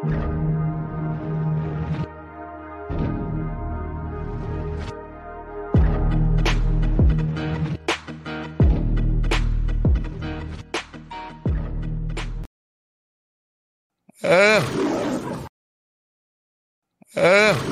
Uh. Uh.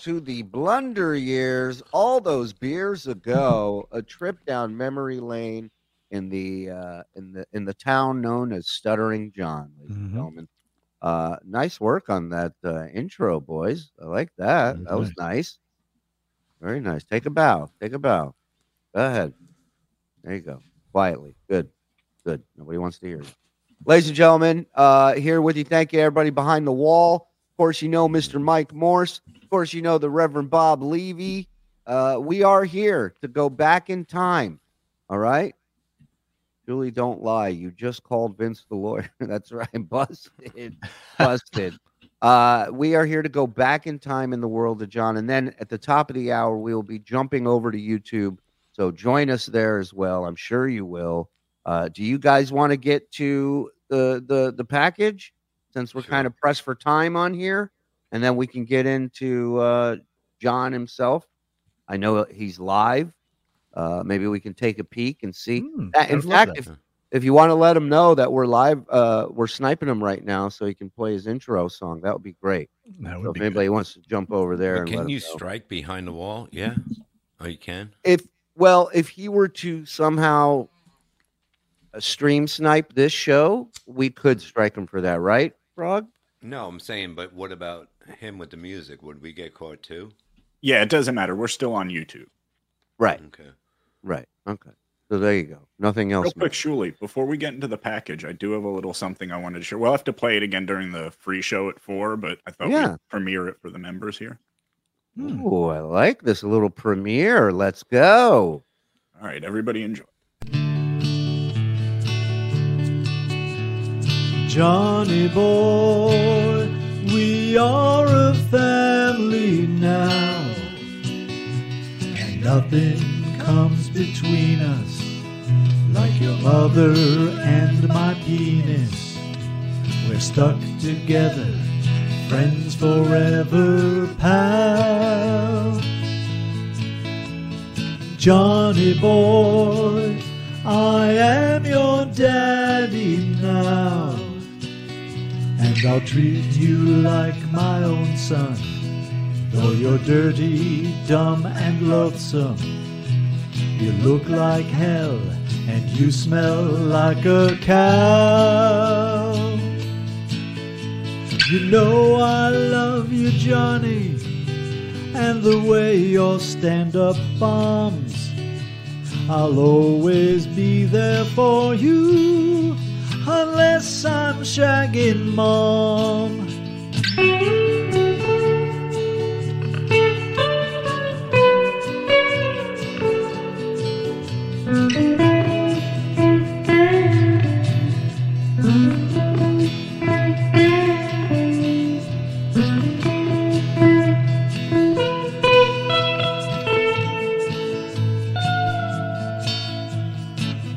To the Blunder Years. All those beers ago, a trip down memory lane in the uh, in the in the town known as Stuttering John, ladies and Mhm. gentlemen. Uh, nice work on that uh, intro, boys. I like that. That was nice. Very nice. Take a bow. Take a bow. Go ahead. There you go. Quietly. Good. Good. Nobody wants to hear you. Ladies and gentlemen, uh, here with you. Thank you, everybody behind the wall. Of course, you know Mr. Mike Morse. Of course, you know the Reverend Bob Levy. Uh, we are here to go back in time. All right. Shuli, don't lie. You just called Vince the lawyer. That's right. Busted. Busted. Uh, we are here to go back in time in the world of John. And then at the top of the hour, we will be jumping over to YouTube. So join us there as well. I'm sure you will. Uh, do you guys want to get to the the the package since we're kind of pressed for time on here, and then we can get into uh, John himself. I know he's live. Uh, maybe we can take a peek and see. That. In fact, that. if if you want to let him know that we're live, uh, we're sniping him right now, so he can play his intro song. That would be great. That So would if be anybody wants to jump over there, and can let you him strike behind the wall? Yeah. Oh, you can. if well, if he were to somehow uh, stream snipe this show, we could strike him for that, right, Frog? No, I'm saying, but what about him with the music? Would we get caught too? Yeah, it doesn't matter. We're still on YouTube. Right, Okay. right, okay. So there you go. Nothing else. Real quick, Shuli, before we get into the package, I do have a little something I wanted to share. We'll have to play it again during the free show at four, but I thought Yeah. we'd premiere it for the members here. Oh, I like this little premiere. Let's go. All right, everybody enjoy. Johnny boy, we are a family now, and nothing comes between us like your mother and my penis. We're stuck together, friends forever, pal. Johnny boy, I am your daddy now. And I'll treat you like my own son. Though you're dirty, dumb, and loathsome. You look like hell, and you smell like a cow. You know I love you, Johnny, and the way your stand up bombs. I'll always be there for you, unless I'm shagging mom.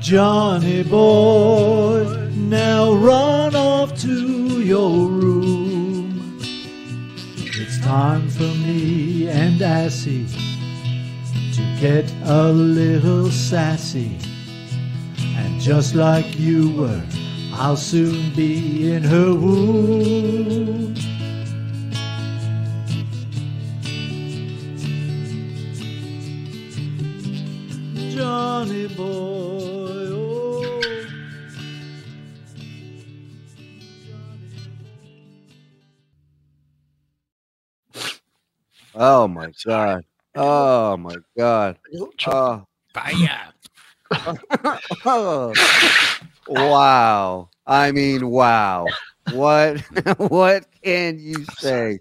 Johnny boy, now run off to your room. It's time for me and Assy to get a little sassy. And just like you were, I'll soon be in her womb. Johnny boy, Oh my god. Oh my god. Oh. Fire. oh. wow. I mean, wow. What what can you say?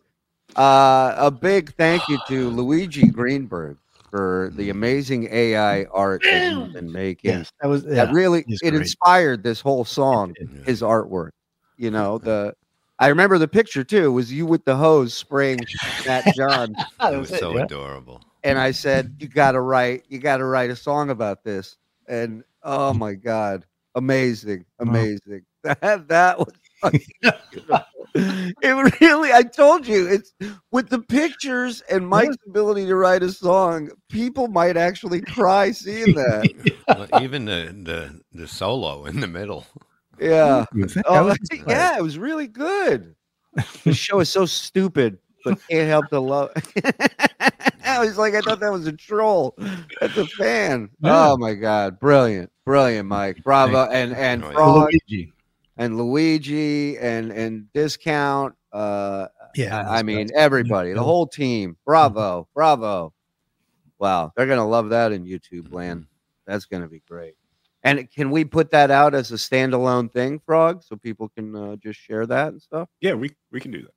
Uh, a big thank you to Luigi Greenberg for the amazing AI art that he's been making. Yes, that was yeah, that really it great. inspired this whole song, his artwork. You know, the I remember the picture too. It was you with the hose spraying Matt John. That It was was so yeah. adorable. and I said, "You got to write, you got to write a song about this." And oh my god, amazing, Wow. amazing! That that was it really. I told you, it's with the pictures and Mike's ability to write a song. People might actually cry seeing that. Well, even the, the the solo in the middle. Yeah. That Oh, was- yeah, it was really good. The show is so stupid, but can't help to love. I was like, I thought that was a troll. That's a fan. Yeah. Oh my god, brilliant, brilliant, Mike, bravo, and and. Frog Luigi. and Luigi and and Discount. Uh, Yeah, I I mean everybody, the whole team. Bravo, bravo. Wow, they're gonna love that in YouTube land. That's gonna be great. And can we put that out as a standalone thing, Frog, so people can uh, just share that and stuff? Yeah, we we can do that.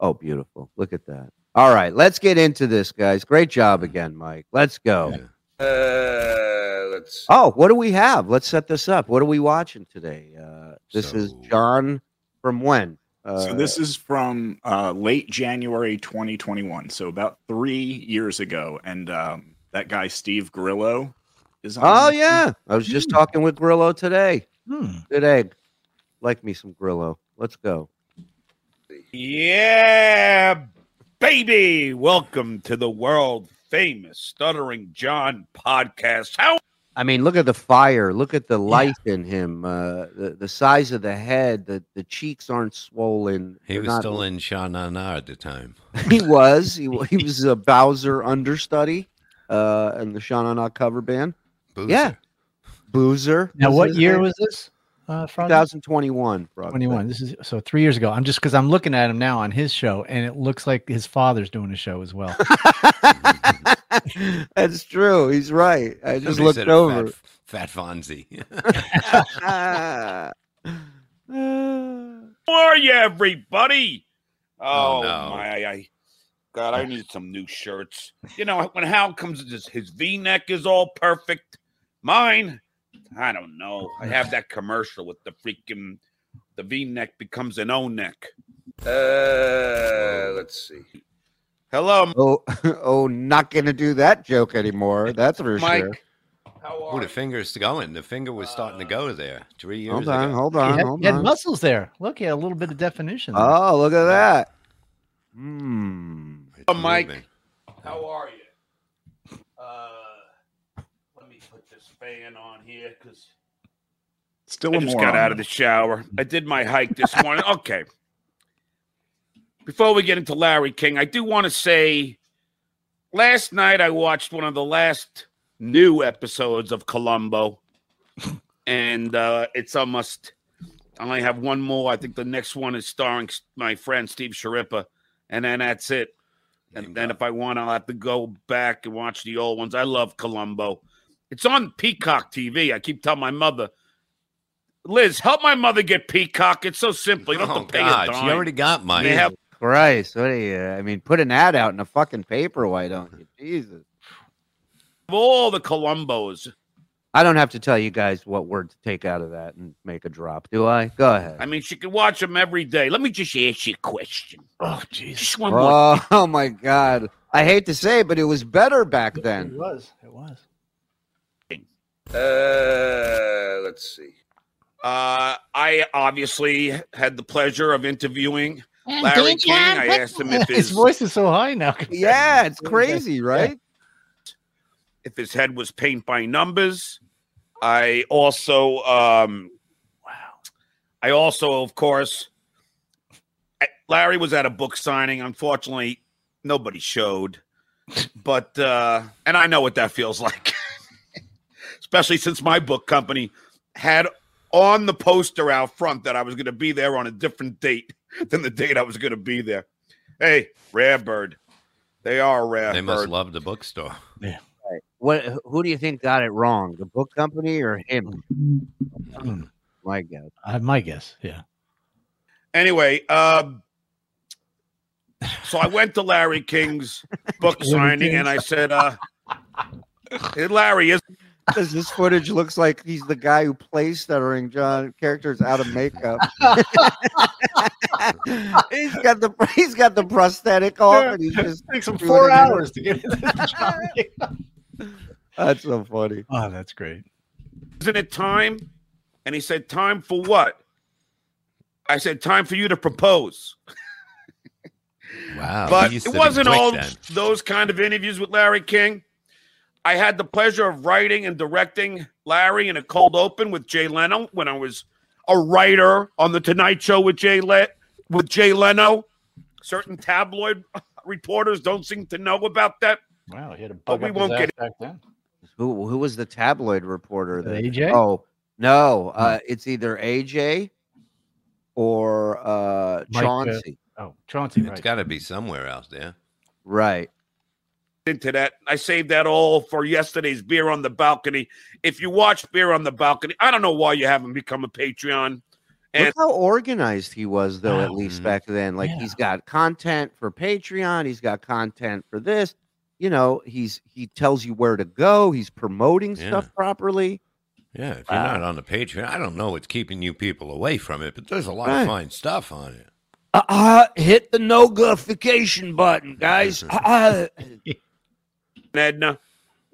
Oh, beautiful! Look at that. All right, let's get into this, guys. Great job again, Mike. Let's go. Yeah. Uh, let's. Oh, what do we have? Let's set this up. What are we watching today? Uh, this is John from when? Uh, so this is from uh, late January 2021, so about three years ago, and um, that guy Steve Grillo is. On Oh yeah, I was just talking with Grillo today. Hmm. Good egg. Like me some Grillo. Let's go. Yeah, baby. Welcome to the world famous Stuttering John podcast. How I mean, look at the fire. Look at the life in him. Uh, the the size of the head. The the cheeks aren't swollen. He They're was not- still in Sha Na Na at the time. He was. He, he was a Bowser understudy. Uh, in the Sha Na Na cover band. Boozer. Yeah. Boozer. Now, what year name. was this? Uh, Frog? 2021. Frog. 21. This is so three years ago. I'm just because I'm looking at him now on his show, and it looks like his father's doing a show as well. That's true. He's right. I just Somebody looked over. Fat, fat Fonzie. Ah. are you, everybody? Oh, Oh, no. my! I, God, I need some new shirts. You know, when Hal comes, his, his V-neck is all perfect. Mine, I don't know. I have that commercial with the freaking the V-neck becomes an O-neck. Uh, let's see. Hello, oh, oh, not gonna do that joke anymore. That's for Mike. sure. How oh, are the finger's going. The finger was starting to go there three years Hold on, ago. hold he on, had, hold he had on. muscles there. Look, he had a little bit of definition. there. Oh, look at that. Hmm. It's Mike. moving. How are you? Uh, let me put this fan on here because Still I a just moron. got out of the shower. I did my hike this morning. Okay. Before we get into Larry King, I do want to say last night I watched one of the last new episodes of Columbo, and uh, it's almost. I only have one more. I think the next one is starring my friend Steve Schirripa, and then that's it. And then if I want, I'll have to go back and watch the old ones. I love Columbo. It's on Peacock TV. I keep telling my mother, Liz, help my mother get Peacock. It's so simple. You don't Oh, have to oh, pay God. a She already got mine. They have Christ, what are you? I mean, put an ad out in a fucking paper. Why don't you? Jesus. Of all the Columbos. I don't have to tell you guys what word to take out of that and make a drop, do I? Go ahead. I mean, she can watch them every day. Let me just ask you a question. Oh, jeez. Just more. Oh, oh my God. I hate to say, it, but it was better back then. It was. It was. Uh, let's see. Uh, I obviously had the pleasure of interviewing Larry King. I asked him if His his voice is so high now. Yeah, it's crazy, right? if his head was paint by numbers. I also um Wow. I also, of course, Larry was at a book signing. Unfortunately, nobody showed. But uh and I know what that feels like. Especially since my book company had on the poster out front that I was going to be there on a different date than the date I was going to be there. Hey, rare bird. They are a rare They must bird. love the bookstore. Yeah. What? Who do you think got it wrong? The book company or him? Mm, My guess. I my guess. Yeah. Anyway, um, so I went to Larry King's book signing and I said, uh, hey, Larry, is Because this footage looks like he's the guy who plays stuttering John characters out of makeup. he's got the he's got the prosthetic off, and he's just takes him four it hours to get into this job. That's so funny. oh, that's great. isn't it time? And he said, time for what? I said, time for you to propose. Wow. but it wasn't all then. those kind of interviews with Larry King. I had the pleasure of writing and directing Larry in a cold open with Jay Leno when I was a writer on the Tonight Show with Jay Le- with Jay Leno. Certain tabloid reporters don't seem to know about that. Wow, he had a But bug we up his won't ass get back then. Who who was the tabloid reporter? The that- AJ? Oh no, uh, it's either AJ or uh, Mike, uh, Chauncey. Oh, Chauncey, It's right. got to be somewhere out there. right. Into that. I saved that all for yesterday's beer on the balcony. If you watch beer on the balcony, I don't know why you haven't become a Patreon. And- Look how organized he was, though. At least Mhm. back then, like Yeah. he's got content for Patreon. He's got content for this. You know, he's he tells you where to go. He's promoting stuff properly. Yeah, if you're Wow. not on the Patreon, I don't know what's keeping you people away from it, but there's a lot Right. of fine stuff on it. Uh, uh, hit the no notification button, guys. Uh, Edna,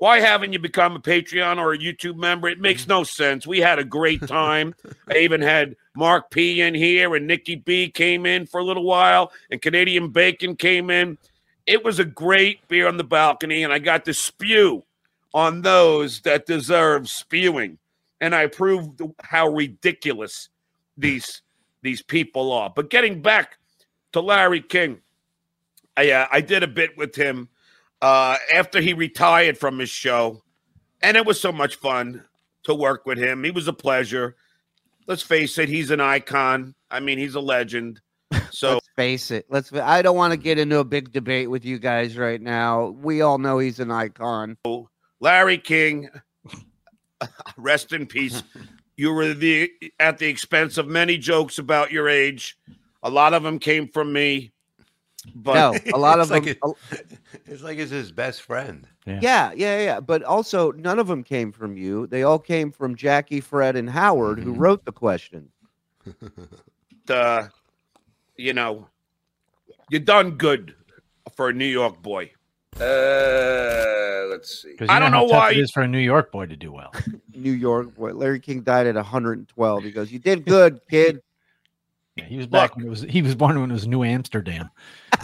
why haven't you become a Patreon or a YouTube member? It makes no sense. We had a great time. I even had Mark P in here, and Nikki B came in for a little while, and Canadian Bacon came in. It was a great beer on the balcony, and I got to spew on those that deserve spewing, and I proved how ridiculous these these people are. But getting back to Larry King, I uh, I did a bit with him uh, after he retired from his show, and it was so much fun to work with him. He was a pleasure. Let's face it, he's an icon. I mean, he's a legend. So let's face it. Let's. I don't want to get into a big debate with you guys right now. We all know he's an icon. Larry King, rest in peace. You were the at the expense of many jokes about your age. A lot of them came from me. But no, a lot It's of like them. it- It's like it's his best friend. Yeah, yeah, yeah. But also, none of them came from you. They all came from Jackie, Fred, and Howard, who Mhm. wrote the question. uh, you know, you done good for a New York boy. Uh, let's see. Because I don't know how tough why. it is for a New York boy to do well. New York. boy. Larry King died at 112. He goes, "You did good, kid." Yeah, he was back Look. when it was he was born when it was New Amsterdam.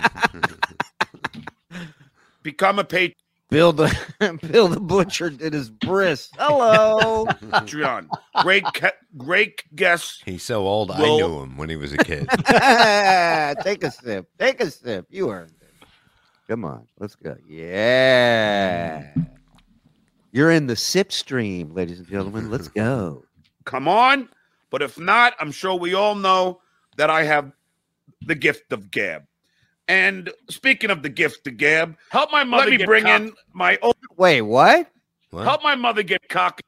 Become a patron. Bill the Bill the Butcher did his bris. Hello. Patreon. Great, ca- great guest. He's so old, I Well- knew him when he was a kid. Take a sip. Take a sip. You earned it. Come on, let's go. Yeah. You're in the sip stream, ladies and gentlemen. Let's go. Come on. But if not, I'm sure we all know that I have the gift of gab. And speaking of the gift of gab, help my mother. Let me bring in my old. Wait, what? What? Help my mother get cocky.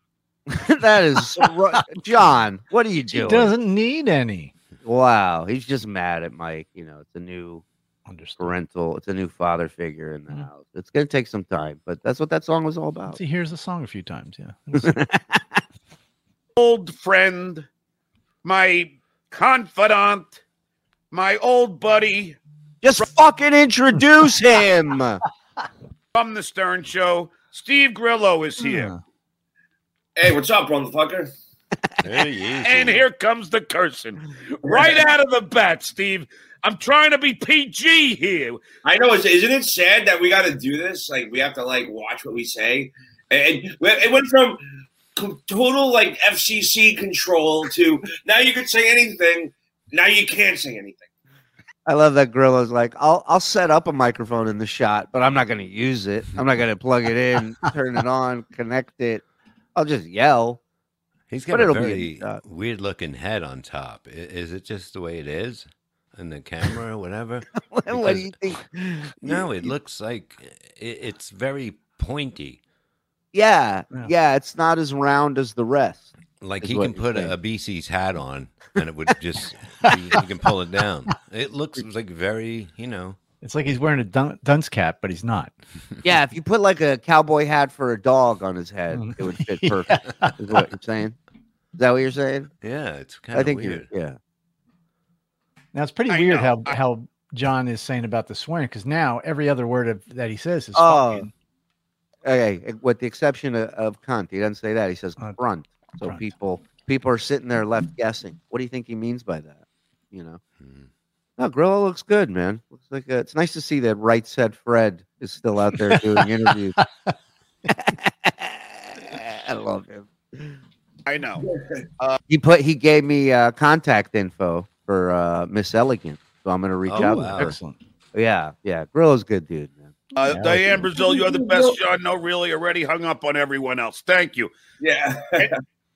that is ru- John. What are you doing? He doesn't need any. Wow, he's just mad at Mike. You know, it's a new Understood. parental, it's a new father figure in the Mm. house. It's gonna take some time, but that's what that song was all about. See, here's the song a few times. Yeah. Old friend, my confidant, my old buddy Just fucking introduce him. from the Stern Show. Steve Grillo is hmm. here. Hey, what's up, motherfucker? Hey, easy. And here comes the cursing. Right out of the bat, Steve. I'm trying to be PG here. I know. Is, isn't it sad that we got to do this? Like, we have to like watch what we say, and, and it went from com- total like FCC control to now you could say anything. Now you can't say anything. I love that Grillo's like, I'll I'll set up a microphone in the shot, but I'm not gonna use it. I'm not gonna plug it in, turn it on, connect it. I'll just yell. He's got a very weird looking head on top. I- Is it just the way it is? In the camera or whatever? what do you think? No, it looks like it, it's very pointy. Yeah, Yeah. yeah, it's not as round as the rest. Like he can put a, a BC's hat on and it would just, he, he can pull it down. It looks like very, you know, It's like he's wearing a dun- dunce cap, but he's not. Yeah, if you put like a cowboy hat for a dog on his head, Mm. it would fit perfect. Is what you're saying? Is that what you're saying? yeah, it's kind of. I think weird. you're. Yeah. Now it's pretty I weird know. how how John is saying about the swearing because now every other word of, that he says is Oh, fucking. Okay, with the exception of, of cunt, he doesn't say that. He says Uh, front. So front. people people are sitting there left guessing. What do you think he means by that? You know. Hmm. No, Grillo looks good, man. Looks like uh it's nice to see that right said Fred is still out there doing interviews. I love him. I know. He put he gave me uh, contact info for uh, Miss Elegante, so I'm gonna reach Oh, out. wow. to her. Excellent. Yeah, yeah. Grillo's good dude, man. Uh, Yeah, Diane Brazil, you're the best, John. No, really, already hung up on everyone else. Thank you. Yeah.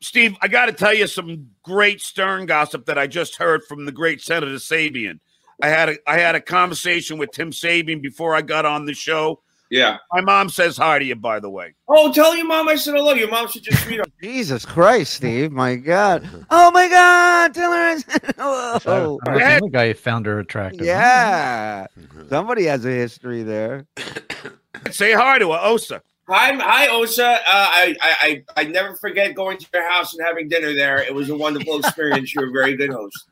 Steve, I got to tell you some great Stern gossip that I just heard from the great Senator Sabean. I had a I had a conversation with Tim Sabean before I got on the show. Yeah. My mom says hi to you, by the way. Oh, tell your mom I said hello. Your mom should just meet read. Jesus Christ, Steve! My God! Oh my God! Tell her I said hello. So, I'm ahead. the guy who found her attractive. Yeah, somebody has a history there. Say hi to her, Osa. Hi, hi, Osa. Uh, I, I, I, I never forget going to your house and having dinner there. It was a wonderful experience. You're a very good host.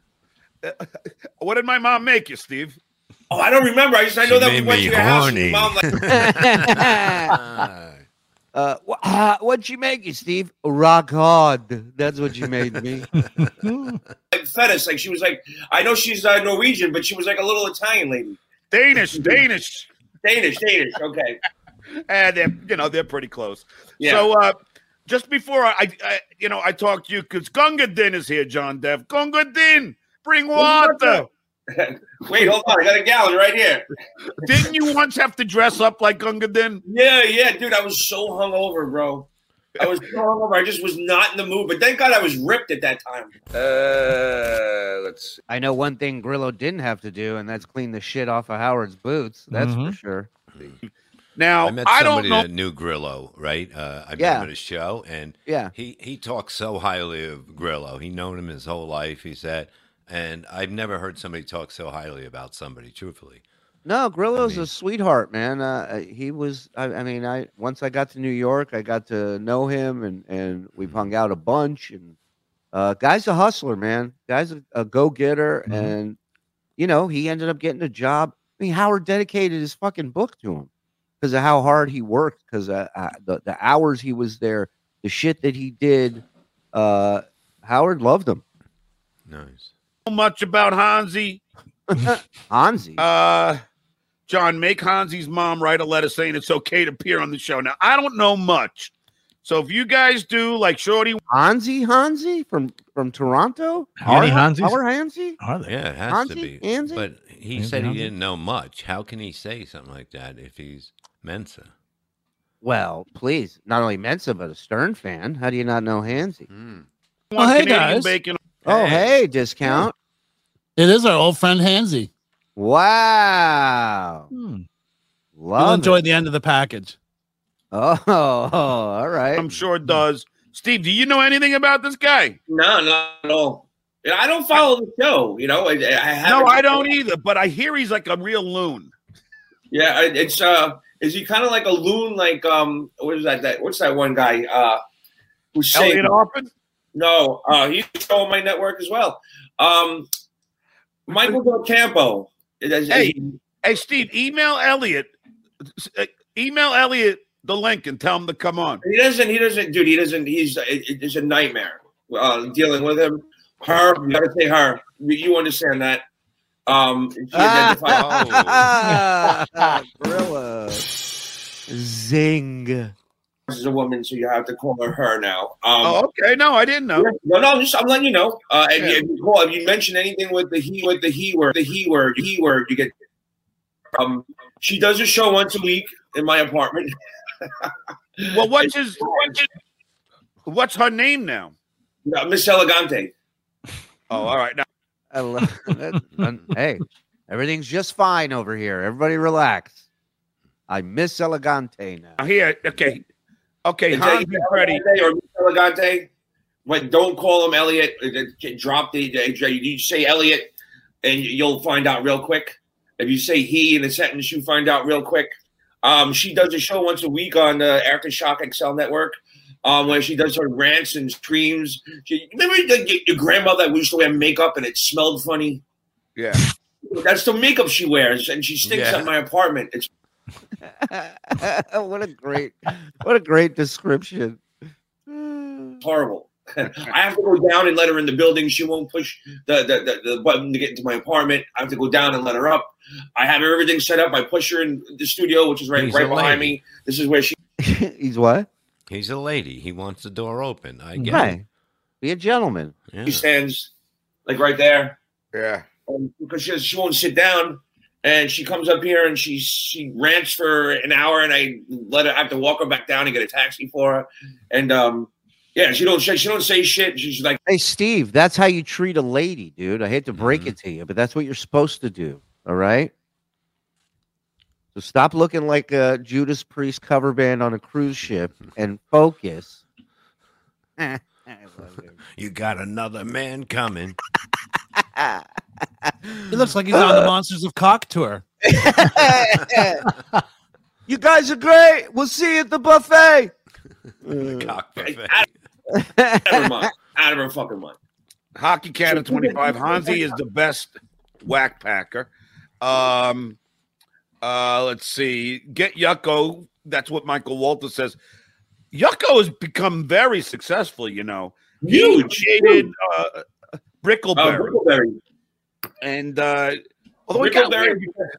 What did my mom make you, Steve? Oh, I don't remember. I just I know She that we went to me your house. Your horny. mom like, uh, wh- uh, what'd you make you, Steve? Rock hard. That's what you made me. like fed us. Like she was like, I know she's uh, Norwegian, but she was like a little Italian lady. Danish, Danish. Danish, Danish. Okay. And they're you know they're pretty close. Yeah. So uh just before I, I you know I talked to you because Gunga Din is here, John Dev. Gunga Din, bring water. Wait, hold on. I got a gallon right here. Didn't you once have to dress up like Gunga Din? Yeah, yeah, dude. I was so hungover, bro. I was so hungover. I just was not in the mood. But thank God I was ripped at that time. Uh, let's. I know one thing Grillo didn't have to do, and that's clean the shit off of Howard's boots. That's for Mhm. sure. Now I met I don't somebody know. that knew Grillo, right? Uh, I met Yeah. him at a show, and Yeah. he he talks so highly of Grillo. He known him his whole life. He said, and I've never heard somebody talk so highly about somebody. Truthfully, No, Grillo's mean- a sweetheart, man. Uh, he was. I, I mean, I once I got to New York, I got to know him, and and we've Mhm. hung out a bunch. And uh, guy's a hustler, man. Guy's a, a go getter, Mhm. and you know he ended up getting a job. I mean, Howard dedicated his fucking book to him because of how hard he worked, because uh, uh, the the hours he was there, the shit that he did. Uh, Howard loved him. nice. Much about Hansi. Hansi. Uh, John, make Hansi's mom write a letter saying it's okay to appear on the show. Now, I don't know much. So if you guys do, like Shorty, Hansi Hansi from from Toronto. How many Our- Hansis? Hansi. Are they? Yeah, it has to be. Hansi? But he Hansi, said he Hansi? didn't know much. How can he say something like that if he's Mensa? Well, please, not only Mensa but a Stern fan. How do you not know Hansi? Hmm. want hey, Canadian guys. bacon. Oh, Hey. hey, discount. It is our old friend Hansy. Wow, Hmm. You'll enjoy it. the end of the package. Oh, all right. I'm sure it does. Steve, do you know anything about this guy? No, not at all. I don't follow the show. You know, I, I. No, I don't either. But I hear he's like a real loon. Yeah, it's uh, is he kind of like a loon? Like um, what is that? That what's that one guy? Uh, who's saying Elliot Harpin. No? Uh, he's on my network as well. Um, Michael Del Campo. Is- Hey. Hey, Steve, email Elliot. uh, Email Elliot the link and tell him to come on. he doesn't. He doesn't, dude. He doesn't. He's it, it's a nightmare uh, dealing with him. Her, you gotta say her. You, you understand that? Um, she identifies- Ah, Gorilla. Zing. As a woman, so you have to call her her now. Um, Oh, okay. No, I didn't know. no, no, just I'm letting you know. Uh, if, Yeah. you, if you call, if you mention anything with the he with the he word, the he word, he word, you get. Um, she does a show once a week in my apartment. Well, what's his? What's, his- what's her name now? Uh, Miss Elegante. Oh, all right. Now, I love that. hey, everything's just fine over here. Everybody relax. I miss Elegante now. here. Okay. Okay. Is Hans is ready. Or Elegante? But don't call him Elliot. Uh, uh, Drop the. uh, You say Elliot, and you'll find out real quick. If you say he in a sentence, you find out real quick. Um, she does a show once a week on the Aftershock Excel network, um, where she does her rants and streams. She, remember your, your grandmother that used to wear makeup and it smelled funny? Yeah. That's the makeup she wears, and she stinks Yeah. at my apartment. It's what a great, what a great description. horrible. I have to go down and let her in the building. She won't push the, the, the, the button to get into my apartment. I have to go down and let her up. I have everything set up. I push her in the studio, which is right He's right behind lady. me. This is where she He's what? He's a lady. He wants the door open. I get Right. Be a gentleman. it. Yeah. stands, like right there, Yeah. and because she she won't sit down. And she comes up here and she she rants for an hour, and I let her. I have to walk her back down and get a taxi for her. And um, yeah, she don't she, she don't say shit. She's like, Hey, Steve, that's how you treat a lady, dude. I hate to break Mhm. it to you, but that's what you're supposed to do. All right. So stop looking like a Judas Priest cover band on a cruise ship and focus. I love. You got another man coming. He looks like he's on the Monsters of Cock tour. you guys are great. We'll see you at the buffet. Cock buffet. out of her mind, out of her fucking mind. Hockey Canada 25. Hansi is the best whack packer. Um, uh, let's see. Get Yucko. That's what Michael Walter says. Yucko has become very successful, you know. He Huge. created uh, Uh, Brickleberry. Brickleberry. and uh, although he got Brickleberry. weird,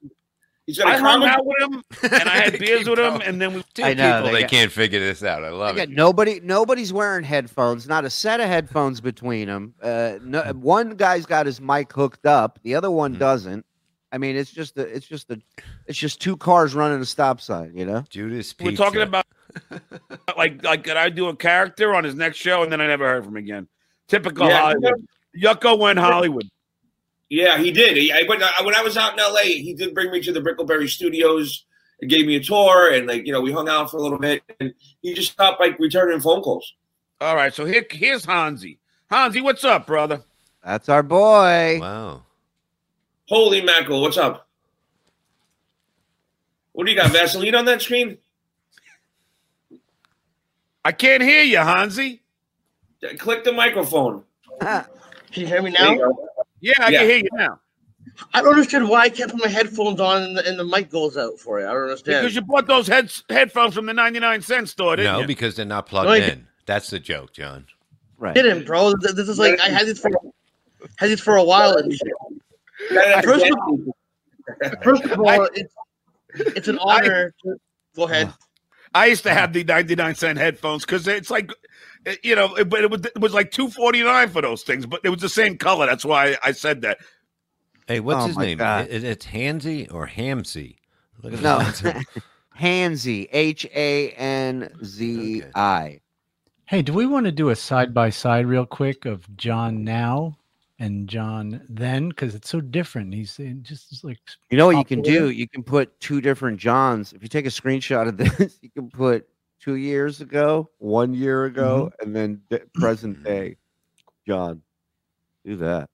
He's got I a hung out with him and I had beers with him, and then we Two I know, people, they they got- can't figure this out. I love it. nobody, nobody's wearing headphones. Not a set of headphones between them. Uh, no, one guy's got his mic hooked up. The other one Hmm. doesn't. I mean, it's just a, it's just a, it's just two cars running a stop sign. You know. Judas we're talking about like like could I do a character on his next show, and then I never heard from him again. Typical Yeah. Hollywood. Yucko went Hollywood. Yeah, he did. He, I, when, uh, I, when I was out in LA, he did bring me to the Brickleberry Studios and gave me a tour, and like you know, we hung out for a little bit, and he just stopped like returning phone calls. All right, so here here's Hansi. Hansi, what's up, brother? That's our boy. Wow. Holy mackerel! What's up? What do you got? Vaseline on that screen? I can't hear you, Hansi. Click the microphone. Can you hear me now? Yeah, I Yeah. can hear you now. I don't understand why I can't put my headphones on and the, and the mic goes out for you. I don't understand. Because you bought those heads headphones from the 99 cent store, didn't No, you? No, because they're not plugged No, in. That's the joke, John. Right. didn't, bro. This is like I had this for had these for a while and shit. First of- First of all, it's it's an honor. To, go ahead. I used to have the 99 cent headphones because it's like, you know, it- but it was, it was like 249 for those things, but it was the same color. That's why I said that. Hey, what's Oh his name? It- it's Hansy or Hamsy. Look at No. Hansy, H A N Z I. Hey, do we want to do a side by side real quick of John now and John then? Because it's so different. He's just like You know what you can Popular. do? You can put two different Johns. If you take a screenshot of this, you can put two years ago, one year ago, mm-hmm. and then d- present day John. Do that.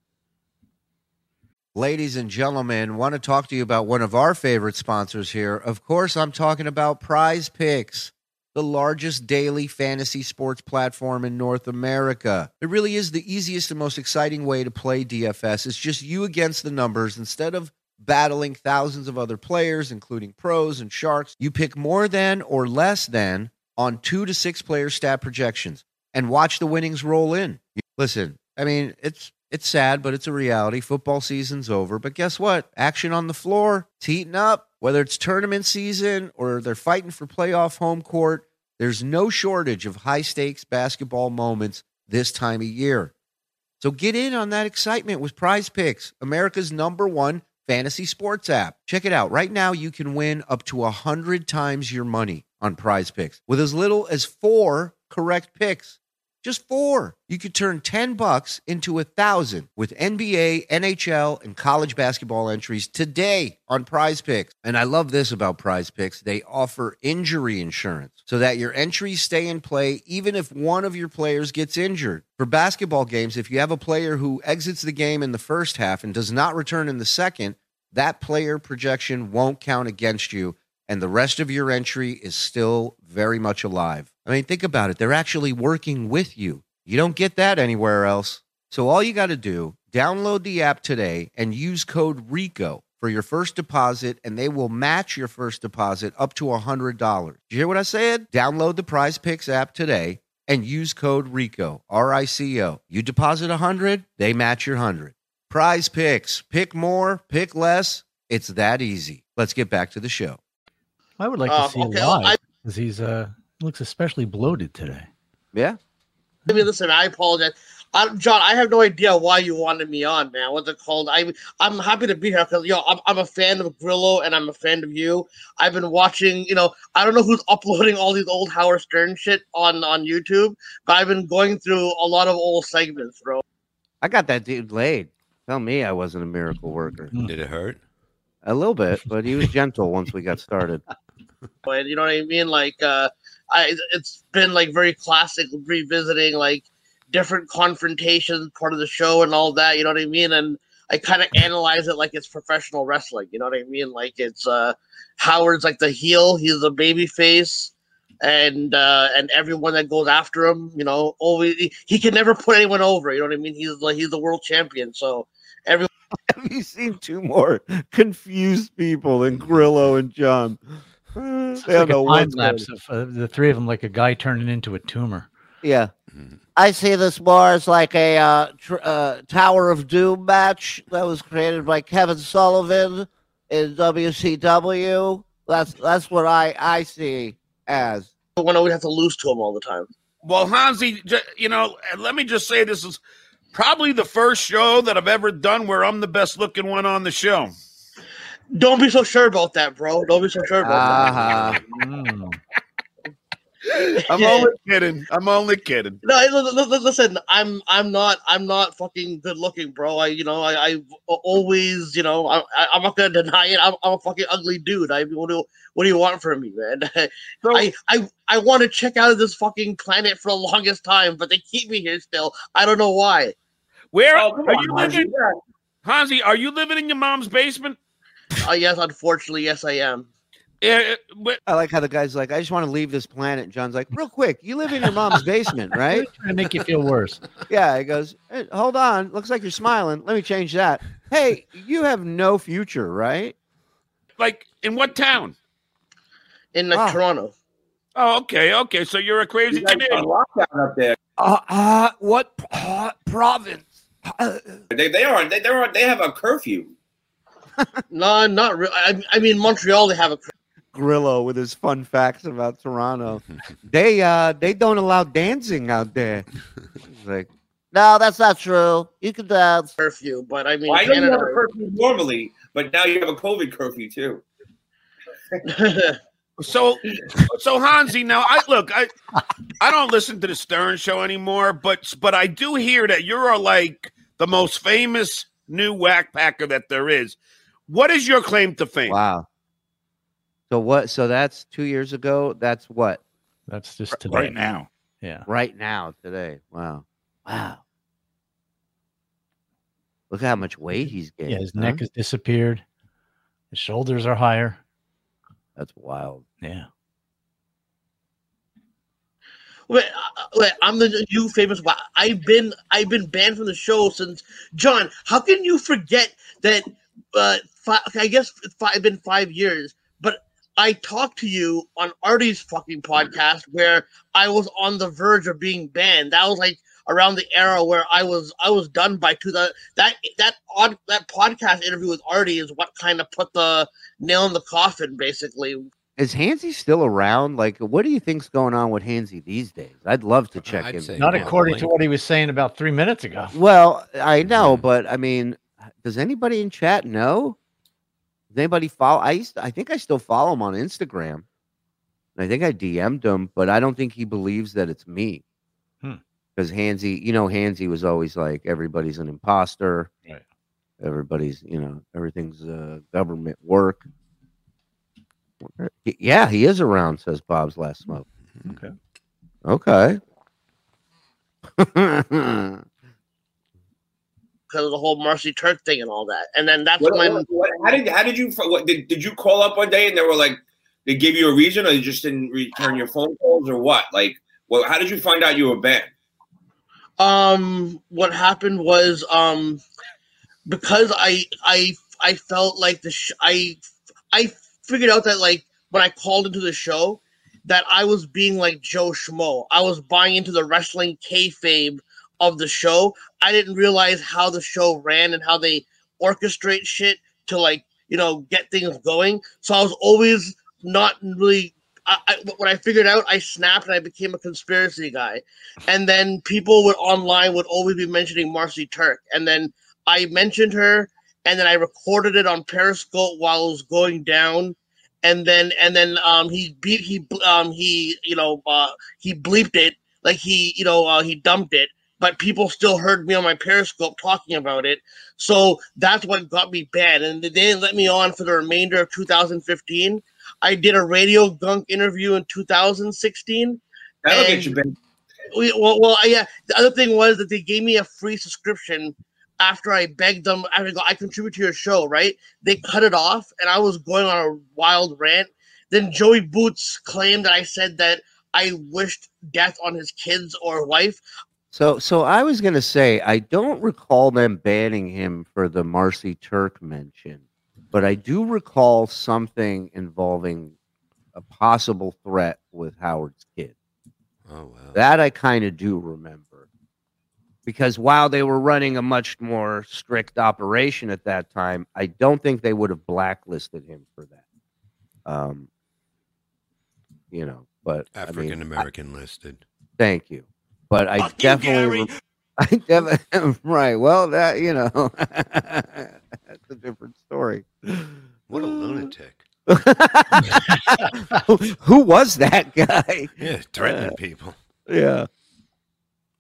Ladies and gentlemen, want to talk to you about one of our favorite sponsors here. Of course, I'm talking about Prize Picks, the largest daily fantasy sports platform in North America. It really is the easiest and most exciting way to play DFS. It's just you against the numbers instead of battling thousands of other players, including pros and sharks. You pick more than or less than on two to six player stat projections and watch the winnings roll in. Listen, I mean, it's it's sad, but it's a reality. Football season's over, but guess what? Action on the floor, it's heating up. Whether it's tournament season or they're fighting for playoff home court, There's no shortage of high stakes basketball moments this time of year. So get in on that excitement with Prize Picks, America's number one fantasy sports app. Check it out. Right now, you can win up to 100 times your money on Prize Picks with as little as four correct picks. Just four. You could turn 10 bucks into a thousand with NBA, NHL, and college basketball entries today on prize picks. And I love this about prize picks. They offer injury insurance so that your entries stay in play even if one of your players gets injured. For basketball games, if you have a player who exits the game in the first half and does not return in the second, that player projection won't count against you and the rest of your entry is still very much alive. I mean, think about it. They're actually working with you. You don't get that anywhere else. So all you got to do, download the app today and use code RICO for your first deposit and they will match your first deposit up to $100. Did you hear what I said? Download the Prize Picks app today and use code RICO, R I C O. You deposit 100, they match your 100. Prize Picks. Pick more, pick less. It's that easy. Let's get back to the show. I would like Um, to see okay, him live because he's uh looks especially bloated today. Yeah? I mean, listen, I apologize. i John, I have no idea why you wanted me on, man. What's it called? I I'm happy to be here because yo, I'm, I'm a fan of Grillo and I'm a fan of you. I've been watching. You know, I don't know who's uploading all these old Howard Stern shit on on YouTube, but I've been going through a lot of old segments, bro. I got that dude laid. Tell me I wasn't a miracle worker. Did it hurt? A little bit, but he was gentle once we got started. And you know what I mean? Like, uh, I it's been like very classic revisiting like different confrontations, part of the show, and all that. You know what I mean? And I kind of analyze it like it's professional wrestling. You know what I mean? Like it's uh, Howard's like the heel, he's the baby face, and uh, and everyone that goes after him, you know, always he, he can never put anyone over. You know what I mean? He's like he's the world champion, so everyone. Have you seen two more confused people than Grillo and John? It's they don't like a time lapse of uh, the three of them, like a guy turning into a tumor. Yeah. Mhm. I see this more as like a uh, tr- uh, Tower of Doom match that was created by Kevin Sullivan in WCW. That's that's what I I see as. When always have to lose to him all the time. Well, Hansi, you know, let me just say this is probably the first show that I've ever done where I'm the best looking one on the show. Don't be so sure about that, bro. Don't be so sure about. Uh-huh. Mm. I'm only kidding. I'm only kidding. No, li- li- li- listen, I'm I'm not I'm not fucking good looking, bro. I you know I I always you know I I- I'm not gonna deny it. I'm, I'm a fucking ugly dude. I what do what do you want from me, man? So, I I I want to check out of this fucking planet for the longest time, but they keep me here still. I don't know why. where Oh, are on, you Hansi. living? Hansi, are you living in your mom's basement? Uh, yes, unfortunately, yes, I am. Yeah, uh, I like how the guy's like, I just want to leave this planet. And John's like, real quick, you live in your mom's basement, right? Trying to make you feel worse. Yeah. He goes, "Hey, hold on. Looks like you're smiling. Let me change that. Hey, you have no future, right? like in what town? In like, Ah. Toronto. Oh, okay, okay. So you're a crazy You guys Canadian. lockdown up there. Uh, uh what uh, province? Uh, They they are they they're on, they have a curfew. No, not real. I, I mean, Montreal they have a Grillo with his fun facts about Toronto. they uh they don't allow dancing out there. It's like, no, that's not true. You can dance. curfew, but I mean, Well, I know you have a curfew normally, but now you have a COVID curfew too. So, so Hansi, now I look, I, I don't listen to the Stern Show anymore, but but I do hear that you're like the most famous new whack packer that there is. What is your claim to fame? Wow. So what? So that's two years ago. That's what That's just today. right now. Yeah. right now today. Wow. Wow. Look how much weight he's gained. Yeah, his huh? neck has disappeared. His shoulders are higher. That's wild. Yeah. Wait, uh, wait, I'm the new famous. wa- I've been I've been banned from the show since John. How can you forget that? Uh, fi- I guess it's fi- been five years, but I talked to you on Artie's fucking podcast where I was on the verge of being banned. That was like around the era where I was I was done by two. That that that odd that podcast interview with Artie is what kind of put the nail in the coffin, basically. is Hansy still around? Like, what do you think's going on with Hansy these days? I'd love to check I'd in. say Not according to what he was saying about three minutes ago. Well, I know, but I mean, does anybody in chat know? Does anybody follow? I used to, I think I still follow him on Instagram. And I think I DM'd him, but I don't think he believes that it's me. Hmm. Because Hansy, you know, Hansy was always like, everybody's an imposter. Right. Everybody's, you know, everything's uh, government work. Yeah, he is around, says Bob's Last Smoke. Okay. Okay. because of the whole Marci Turk thing and all that. And then that's What, when what, what, how did how did you what, did, did you call up one day and they were like they gave you a reason or you just didn't return your phone calls or what? Like, well, how did you find out you were banned? um what happened was um because I I I felt like the sh- I I figured out that like when I called into the show that I was being like Joe Schmo. I was buying into the wrestling kayfabe of the show. I didn't realize how the show ran and how they orchestrate shit to like you know get things going. So I was always not really. I, I, when I figured out, I snapped and I became a conspiracy guy. And then people would online would always be mentioning Marci Turk, and then I mentioned her, and then I recorded it on Periscope while it was going down, and then and then um he beat he um he you know uh he bleeped it like he you know uh, he dumped it, but people still heard me on my Periscope talking about it, so that's what got me banned, and they didn't let me on for the remainder of 2015. I did a radio gunk interview in 2016. That'll get you banned. We, well, well, yeah. The other thing was that they gave me a free subscription after I begged them. I go, I contribute to your show, right? They cut it off, and I was going on a wild rant. Then Joey Boots claimed that I said that I wished death on his kids or wife. So, so I was gonna say I don't recall them banning him for the Marci Turk mention, but I do recall something involving a possible threat with Howard's kid. Oh wow. That I kind of do remember, because while they were running a much more strict operation at that time, I don't think they would have blacklisted him for that. Um, you know, but mean, African I- American listed. Thank you. But I Fuck definitely, Gary. rem- I definitely, right. Well, that you know, that's a different story. What a lunatic. who, who was that guy? Yeah, threatening people. Yeah.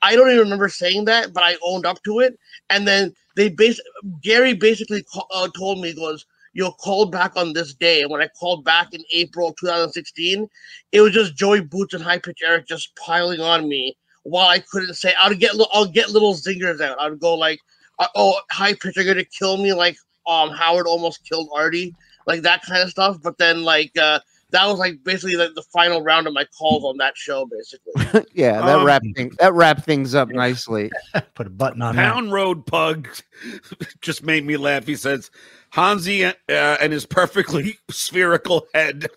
I don't even remember saying that, but I owned up to it. And then they bas- Gary basically ca- uh, told me, he goes, you'll call back on this day. And when I called back in April 2016, it was just Joey Boots and High Pitch Eric just piling on me while I couldn't say, I'll get, I'll get little zingers out. I'd go like, uh, oh, High Pitch are going to kill me like um Howard almost killed Artie, like that kind of stuff. But then like, uh, that was like basically like the final round of my calls on that show, basically. Yeah, that Um, wrap thing that wrap things up nicely. Put a button on that. Pound Road Pug just made me laugh. He says Hansi uh, and his perfectly spherical head.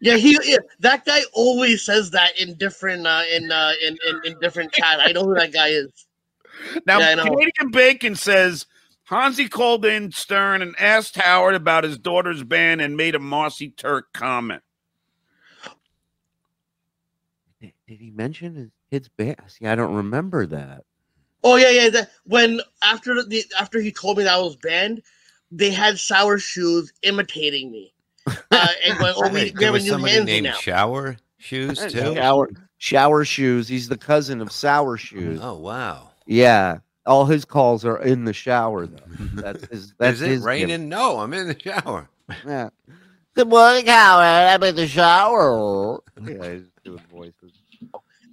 Yeah, he yeah, that guy always says that in different uh in uh in, in, in different chat. I know who that guy is. Now, Yeah, Canadian Bacon says Hansi called in Stern and asked Howard about his daughter's band and made a Marci Turk comment. Did did he mention his kid's band? See, I don't remember that. Oh yeah, yeah. That, when after the after he told me that I was banned, they had sour shoes imitating me. Uh, and going, oh, we, Wait, we there have a was new somebody named now. Shower Shoes too. Shower shower shoes. He's the cousin of sour shoes. Oh wow. Yeah. All his calls are in the shower though. That's his that's Is it his gimmick. raining? No, I'm in the shower. Yeah. Good morning, Howard. I'm in the shower. Yeah, he's doing voices.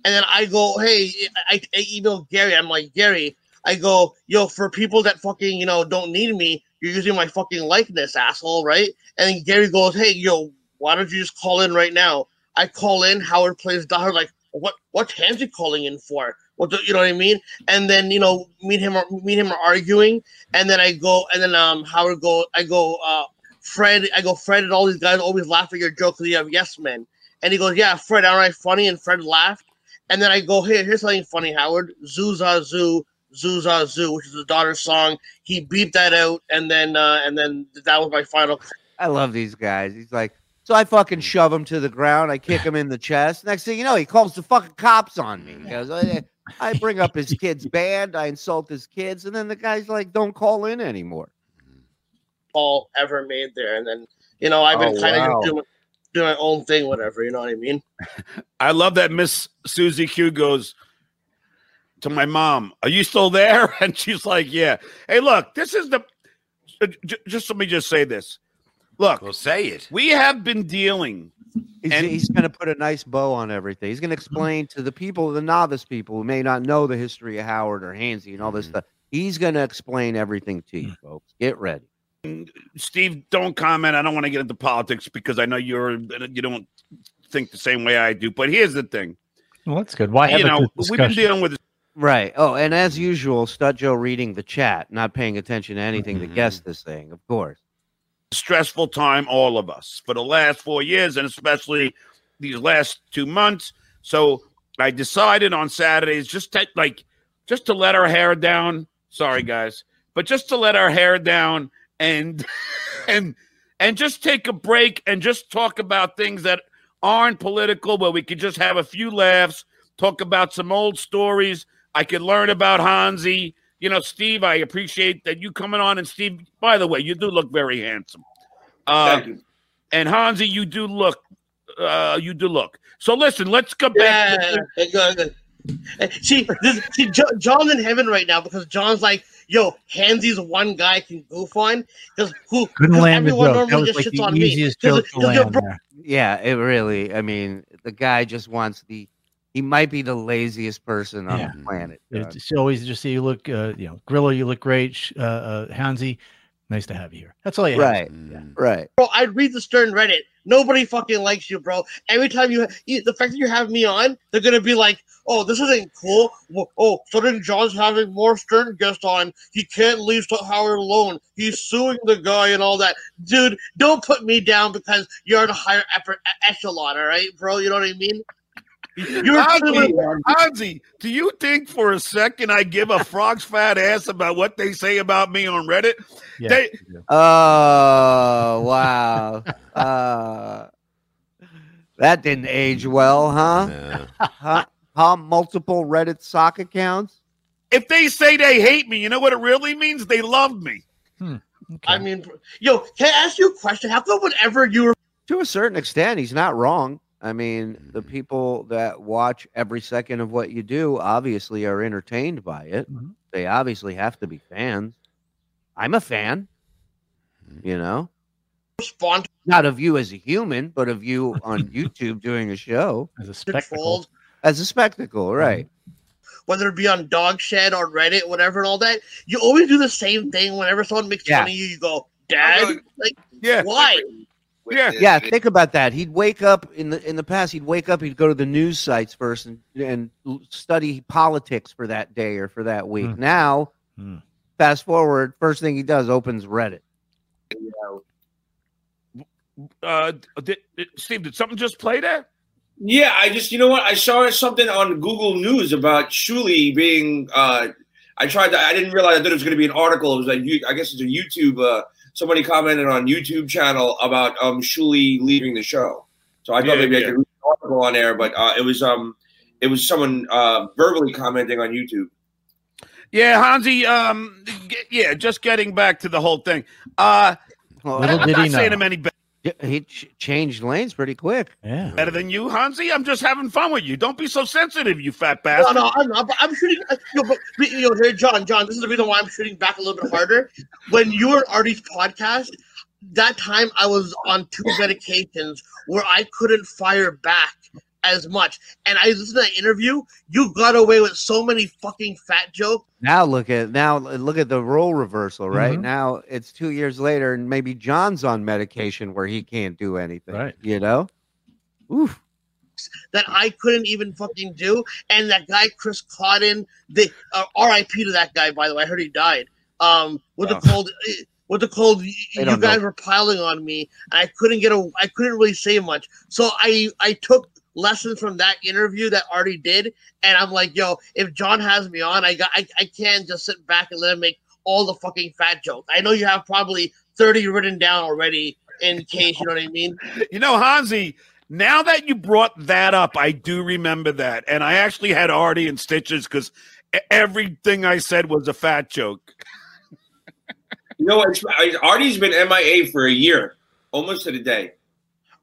And then I go, hey, I, I email Gary. I'm like, Gary, I go, yo, for people that fucking, you know, don't need me, you're using my fucking likeness, asshole, right? And Gary goes, hey, yo, why don't you just call in right now? I call in, Howard plays Howard like, what what hands you calling in for? What the, you know what I mean? And then you know, me and him are me and him are arguing, and then I go, and then um Howard go, I go, uh Fred, I go, Fred, and all these guys always laugh at your joke because you have yes men. And he goes, yeah, Fred, aren't I funny? And Fred laughed. And then I go, here, here's something funny, Howard. Zuza Zoo, Zuza Zoo, which is the daughter's song. He beeped that out, and then uh, and then that was my final. I love these guys. He's like, So I fucking shove him to the ground. I kick him in the chest. Next thing you know, he calls the fucking cops on me. He goes, I, I bring up his kid's band. I insult his kids. And then the guy's like, don't call in anymore. All ever made there, and then you know I've been Oh, kind of wow. doing doing my own thing, whatever. You know what I mean? I love that Miss Susie Q goes to my mom, Are you still there? And she's like, Yeah. Hey, look, this is the uh, j- just let me just say this. Look, we'll say it. we have been dealing. He's, And- he's going to put a nice bow on everything. He's going to explain to the people, the novice people who may not know the history of Howard or Hansy and all this Mhm. stuff. He's going to explain everything to you, folks. Get ready. Steve, don't comment. I don't want to get into politics because I know you're you don't think the same way I do. But here's the thing. Well, that's good. Why have You know, good we've been dealing with Right. Oh, and as usual, Stud Joe reading the chat, not paying attention to anything to Mhm. guess this thing, of course. stressful time, all of us, for the last four years, and especially these last two months. So I decided on Saturdays just to like just to let our hair down. Sorry, guys, but just to let our hair down and and and just take a break and just talk about things that aren't political, but we could just have a few laughs, talk about some old stories. I could learn about Hansi. You know, Steve, I appreciate that you coming on. And Steve, by the way, you do look very handsome. Uh, Thank you. and Hansi, you do look, uh, you do look. So listen, let's go back. Yeah. to- hey, good, good. See, this, see, John's in heaven right now because John's like, "Yo, Hansy's one guy I can goof on because who Couldn't 'cause land the everyone joke. That normally was just like shits the on me. joke to 'cause, yo, land bro, there. Yeah, it really, I mean, the guy just wants the, he might be the laziest person on Yeah. the planet. John. It's always just say you look, uh, you know, Grillo, you look great. Sh- Uh, uh, Hansi, nice to have you here. That's all you have. Right. Mm. Right. bro, I read the Stern Reddit. Nobody fucking likes you, bro. Every time you, you the fact that you have me on, they're gonna be like, "Oh, this isn't cool." Wh- Oh, suddenly John's having more Stern guests on. He can't leave Scott Howard alone. He's suing the guy and all that. Dude, don't put me down because you're the higher effort e- echelon, all right, bro? You know what I mean? You're Hansi, Hansi, do you think for a second I give a frog's fat ass about what they say about me on Reddit? Yeah. They, Oh, wow. uh, that didn't age well, huh? Yeah. Huh? huh? Multiple Reddit sock accounts? if they say they hate me, you know what it really means? They love me. Okay. I mean, yo, can I ask you a question? How come whenever you were To a certain extent, he's not wrong. I mean, the mm-hmm. people that watch every second of what you do obviously are entertained by it. Mhm. They obviously have to be fans. I'm a fan, mm-hmm. you know, sponsored, not of you as a human, but of you on YouTube doing a show As a spectacle. as a spectacle, mm-hmm. right? whether it be on Dog Shed or Reddit, whatever, and all that, you always do the same thing. Whenever someone makes Yeah. fun of you, you go, "Dad, like Yeah. why?" With Yeah. this- Yeah, think about that. He'd wake up in the in the past. He'd wake up. He'd go to the news sites first and and study politics for that day or for that week. Hmm. Now, Hmm. fast forward. First thing he does opens Reddit. Uh, did, did- Steve, did something just play there? Yeah, I just you know what I saw something on Google News about Shuli being. uh I tried to. I didn't realize that it was going to be an article. It was like I guess it's a YouTube. uh Somebody commented on YouTube channel about um Shuli leaving the show. So I thought Yeah, maybe yeah. I could read an article on air, but uh, it was um it was someone uh verbally commenting on YouTube. Yeah, Hansi. Um, g- yeah, just getting back to the whole thing. Uh, Well, Little I'm did not he saying know. I'm any be- yeah, he ch- changed lanes pretty quick. Yeah. better than you, Hansi. I'm just having fun with you. Don't be so sensitive, you fat bastard. no, I'm not. But I'm shooting. uh, You know, but, you know, here, John, John. This is the reason why I'm shooting back a little bit harder. When you were on Artie's podcast, that time I was on two medications where I couldn't fire back as much. And I listened to that interview. You got away with so many fucking fat jokes. Now look at now look at the role reversal. Right Mhm. now it's two years later, and maybe John's on medication where he can't do anything. Right. You know. Oof. that I couldn't even fucking do. And that guy Chris Cotton, the uh, R.I.P. to that guy. By the way, I heard he died. Um, with Wow. the cold, with the cold, you guys know. were piling on me. And I couldn't get a, I couldn't really say much. So I, I took lessons from that interview that Artie did, and I'm like, yo, if John has me on, I got, I, I can't just sit back and let him make all the fucking fat jokes. I know you have probably thirty written down already in case you know what I mean. You know, Hansi, now that you brought that up, I do remember that. And I actually had Artie in stitches because everything I said was a fat joke. You know, it's, Artie's been MIA for a year, almost to the day.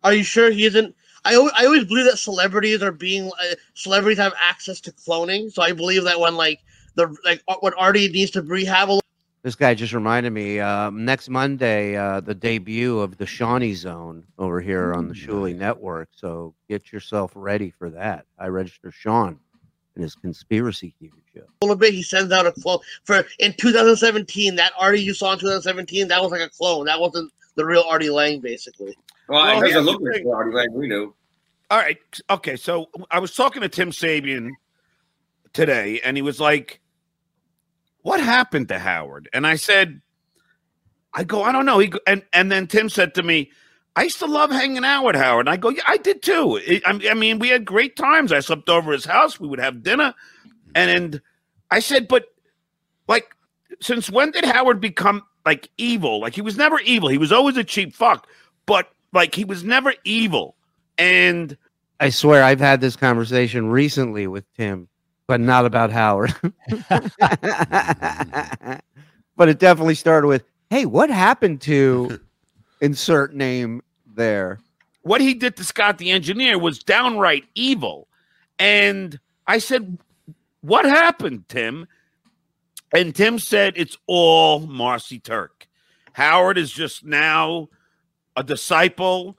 Are you sure he isn't? I always, I always believe that celebrities are being uh, celebrities have access to cloning, so I believe that when like the like uh, when Artie needs to rehab a This guy just reminded me. Um, next Monday, uh, the debut of the Shawnee Zone over here on the Shuli Network. So get yourself ready for that. I register Sean and his conspiracy theory show. little bit, he sends out a clone for in 2017. That Artie you saw in 2017, that was like a clone. That wasn't the real Artie Lang, basically. Well, Well, it doesn't look like. Artie Lang. We know. All right. Okay. So I was talking to Tim Sabean today, and he was like, What happened to Howard? And I said, I go, I don't know. He go, and and then Tim said to me, I used to love hanging out with Howard. And I go, yeah, I did too. It- I, I mean, we had great times. I slept over his house. We would have dinner, and, and I said, but like, since when did Howard become like evil? Like he was never evil. He was always a cheap fuck, but like he was never evil. And I swear I've had this conversation recently with Tim, but not about Howard. but it definitely started with, "Hey, what happened to insert name there?" what he did to Scott the engineer was downright evil. And I said, What happened, Tim? And Tim said, It's all Marci Turk. Howard is just now a disciple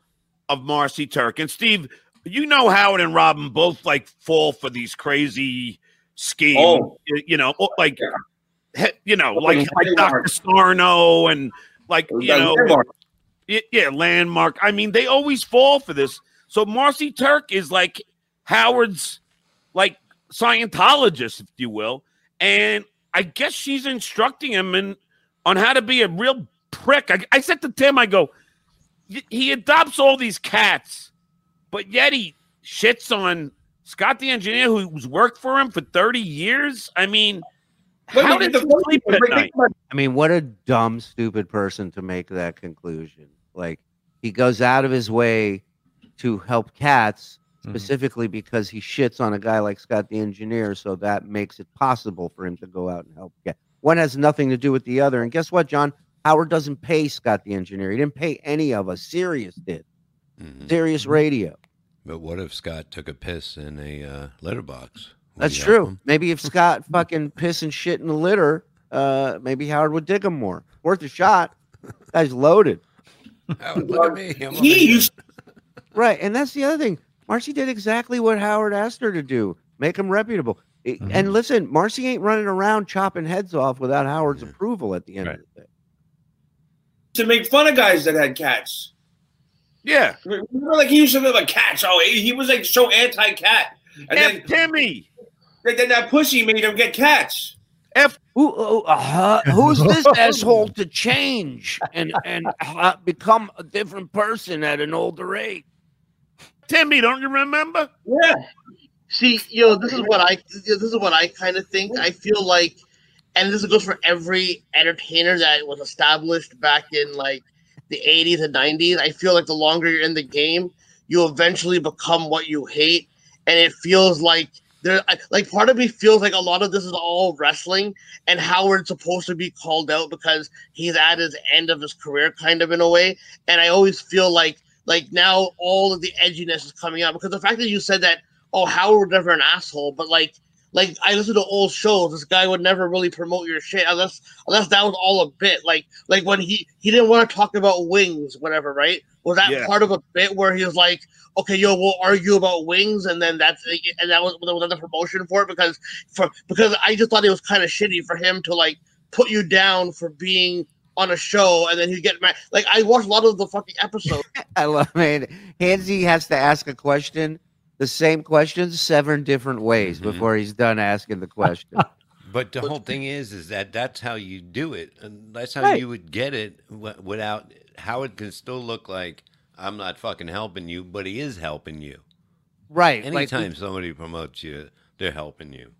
of Marci Turk. And Steve, you know Howard and Robin both like fall for these crazy schemes. Oh. You, know, like Yeah. you know, Oh, like, like Dr. Sarno and like you know landmark. Yeah, landmark. I mean, they always fall for this. So Marci Turk is like Howard's like Scientologist, if you will, and I guess she's instructing him in on how to be a real prick. I, I said to Tim, I go, he adopts all these cats, but yet he shits on Scott the engineer who's worked for him for thirty years. I mean, But how did the you sleep at night? I mean, what a dumb, stupid person to make that conclusion. Like he goes out of his way to help cats Mhm. specifically because he shits on a guy like Scott the engineer, so that makes it possible for him to go out and help get. One has nothing to do with the other. And guess what, John? Howard doesn't pay Scott the engineer. He didn't pay any of us. Sirius did. Mhm. Sirius Radio. But what if Scott took a piss in a uh, letterbox? Would That's true. him? Maybe if Scott fucking piss and shit in the litter, uh, maybe Howard would dig him more. Worth a shot. Guy's loaded. Howard, look at me. I'm He used Right. And that's the other thing. Marci did exactly what Howard asked her to do make him reputable. I- Mhm. And listen, Marci ain't running around chopping heads off without Howard's approval at the end Right. of the day. to make fun of guys that had cats. Yeah, Remember, like he used to be like cats. Oh, he he was like so anti-cat, and F then, Timmy. then that pussy made him get cats. Who, who- uh, who's this asshole to change and and uh, become a different person at an older age? Timmy, don't you remember? Yeah, See, you know, this is what I this is what I kind of think. I feel like, and this goes for every entertainer that was established back in like the '80s and '90s. I feel like the longer you're in the game, you eventually become what you hate, and it feels like there. Like part of me feels like a lot of this is all wrestling, and Howard's supposed to be called out because he's at his end of his career, kind of in a way. And I always feel like like now all of the edginess is coming out because the fact that you said that oh Howard was never an asshole, but like like I listen to old shows, this guy would never really promote your shit unless unless that was all a bit. Like like when he he didn't want to talk about wings, whatever, right? Was that Yeah. part of a bit where he was like, okay, yo, we'll argue about wings, and then that's and that was that was the promotion for it because for because I just thought it was kind of shitty for him to like put you down for being on a show and then he'd get mad. Like I watched a lot of the fucking episodes. I love man. Hansy has to ask a question, the same question, seven different ways Mhm. before he's done asking the question. But the whole thing is, is that that's how you do it, and that's how Right. you would get it without how it can still look like I'm not fucking helping you, but he is helping you. right. like, Anytime somebody promotes you, they're helping you.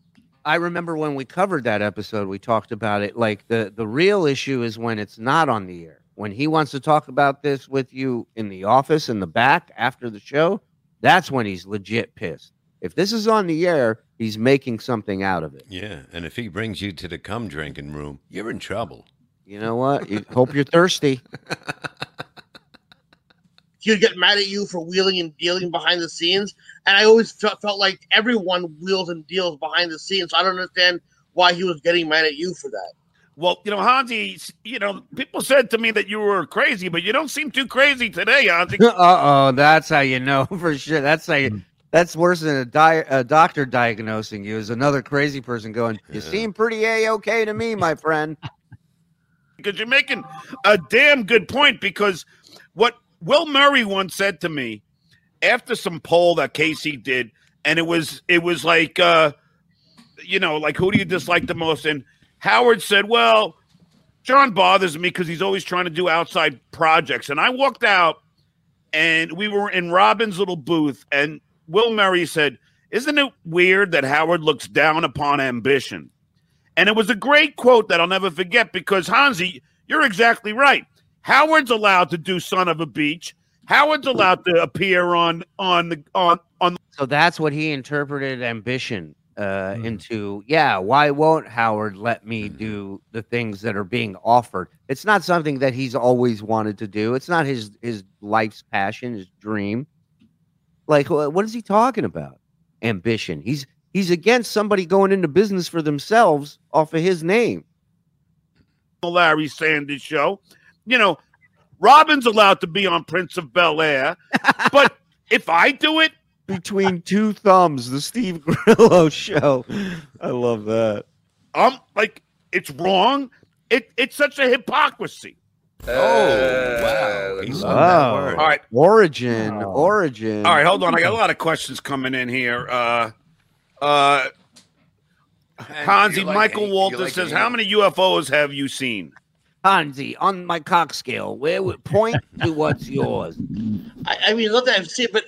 I remember when we covered that episode, we talked about it. Like the the real issue is when it's not on the air. When he wants to talk about this with you in the office in the back after the show, that's when he's legit pissed. If this is on the air, he's making something out of it. Yeah, and if he brings you to the cum drinking room, you're in trouble. You know what? You hope you're thirsty. he would get mad at you for wheeling and dealing behind the scenes. And I always felt, felt like everyone wheels and deals behind the scenes. So I don't understand why he was getting mad at you for that. Well, you know, Hansi, you know, people said to me that you were crazy, but you don't seem too crazy today, Hansi. uh oh, that's how you know for sure. That's how you. That's worse than a, di- a doctor diagnosing you. Is another crazy person going? You Yeah. seem pretty a okay to me, my friend. because you're making a damn good point. Because what Will Murray once said to me after some poll that Casey did, and it was it was like, uh, you know, like who do you dislike the most? And Howard said, "Well, John bothers me because he's always trying to do outside projects." And I walked out, and we were in Robin's little booth, and Will Murray said, "Isn't it weird that Howard looks down upon ambition?" And it was a great quote that I'll never forget because Hansi, you're exactly right. Howard's allowed to do Son of a Beach. Howard's allowed to appear on on the on on So that's what he interpreted ambition uh, Hmm. into. Yeah, why won't Howard let me do the things that are being offered? It's not something that he's always wanted to do. It's not his his life's passion, his dream. Like, wh- what is he talking about? Ambition. He's he's against somebody going into business for themselves off of his name. the Larry Sanders show. You know, Robin's allowed to be on Prince of Bel Air, but if I do it, Between two thumbs, the Steve Grillo show. I love that. I'm like it's wrong. It it's such a hypocrisy. Oh, wow. He loved that Wow. All right, Origin, Oh. origin. all right, hold on. I got a lot of questions coming in here. Uh, uh, And Hansi, like Michael eight- Walter like says, "How many UFOs have you seen?" Hansi, on my cock scale, where would point to what's yours? I, I mean, not that I've seen, it, but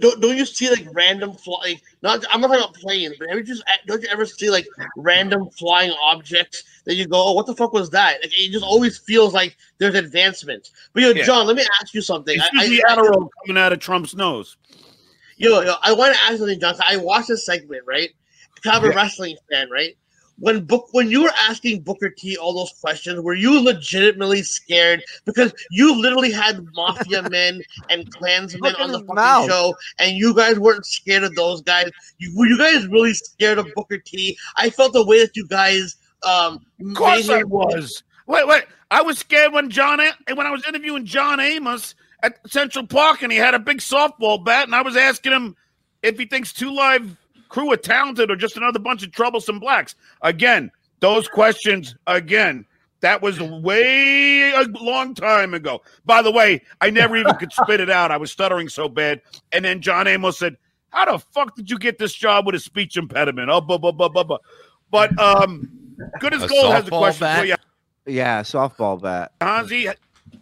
don't, don't you see like random fly? Like, not I'm not talking about planes, but have you just don't you ever see like random flying objects that you go, oh, what the fuck was that? Like, it just always feels like there's advancement. But yo, Yeah. John, let me ask you something. It's I, usually I, Adderall coming out of Trump's nose. yo, yo, I want to ask something, John. I watched this segment, right? Kind of a Yeah. wrestling fan, right? When book when you were asking Booker T all those questions, were you legitimately scared? Because you literally had mafia men and clansmen on the fucking mouth. show, and you guys weren't scared of those guys. You, were you guys really scared of Booker T? I felt the way that you guys um Of course I was. Wait, wait. I was scared when John when I was interviewing John Amos at Central Park, and he had a big softball bat, and I was asking him if he thinks Two Live Crew are talented or just another bunch of troublesome blacks. Again, those questions. Again, that was way a long time ago. By the way, I never even could spit it out. I was stuttering so bad. And then John Amos said, "How the fuck did you get this job with a speech impediment?" Oh, blah, blah, blah, blah, blah. But um, good as A gold has a question bat? for you. Yeah, softball bat. Hansi, do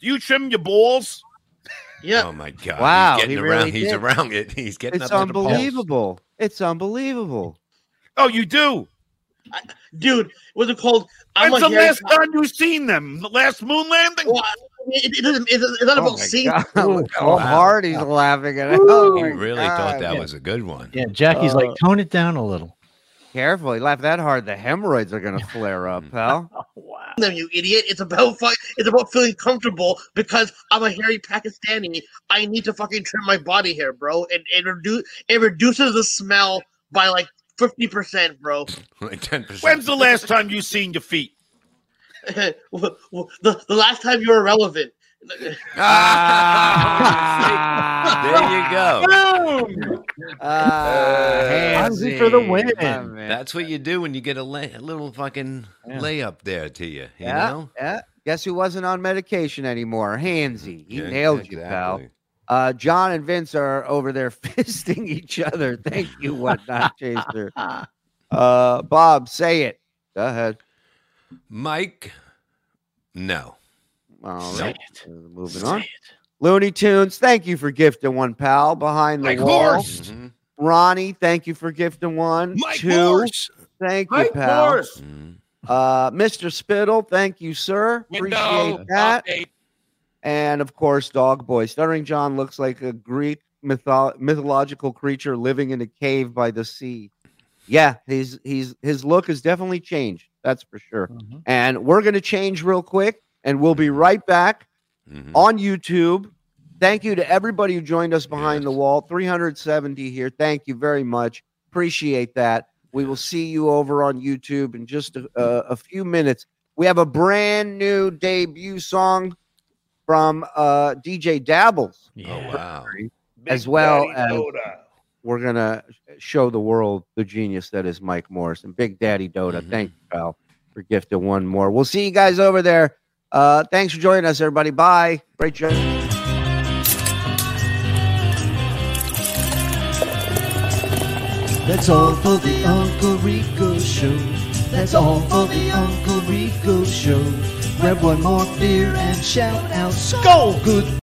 you trim your balls? Yeah, Oh my God! Wow, he's getting he around. really he's did. around it. He's getting It's up to the unbelievable. It's unbelievable. Oh, you do. dude, what's it called? I'm When's the hairy last time you seen them? The last moon landing? Well, it, it doesn't. It's, it's not Oh about my seeing. God, look how Wow. hard he's laughing at it. Woo. Oh He really God. thought that Yeah. was a good one. Yeah, Jackie's Uh, like, tone it down a little. Careful, he laughed that hard. The hemorrhoids are gonna flare up, pal. Oh, wow. them, you idiot. It's about fu- it's about feeling comfortable because I'm a hairy Pakistani. I need to fucking trim my body hair, bro. And it redu- it reduces the smell by like fifty percent, bro. Like ten percent. When's the last time you seen your feet? the, the the last time you were relevant. Ah, there you go. Hansi for the win. my man. That's what you do when you get a, lay, a little fucking Yeah. layup there to you. You yeah, know. yeah. Guess who wasn't on medication anymore? Hansi. He Yeah, nailed you, pal. Uh, John and Vince are over there fisting each other. Thank you, whatnot chaser. Uh, Bob, say it. Go ahead. Mike. No. All Say right. it. Uh, moving Say on. it. Looney Tunes, thank you for gifting one, pal. Behind the Mike wall. Horse. Mhm. Ronnie, thank you for gifting one. Mike Two, Morse. thank you, Mike pal. Morse. Mhm. Uh, Mr. Spittle, thank you, sir. Window Appreciate that. update. And of course, Dog Boy. Stuttering John looks like a Greek mytho- mythological creature living in a cave by the sea. Yeah, he's he's his look has definitely changed. That's for sure. Mhm. And we're gonna change real quick, and we'll be right back Mhm. on YouTube. Thank you to everybody who joined us behind the wall. 370 here. Thank you very much. Appreciate that. We will see you over on YouTube in just a, a, a few minutes. We have a brand new debut song from uh, DJ Dabbles, Oh wow. as well as- we're gonna show the world the genius that is Mike Morris and Big Daddy Doda. Mhm. Thank you, pal, for gifting one more. We'll see you guys over there. Uh, thanks for joining us, everybody. Bye. Great job. That's all for the Uncle Rico Show. That's all for the Uncle Rico Show. Grab one more beer and shout out, Skull! Good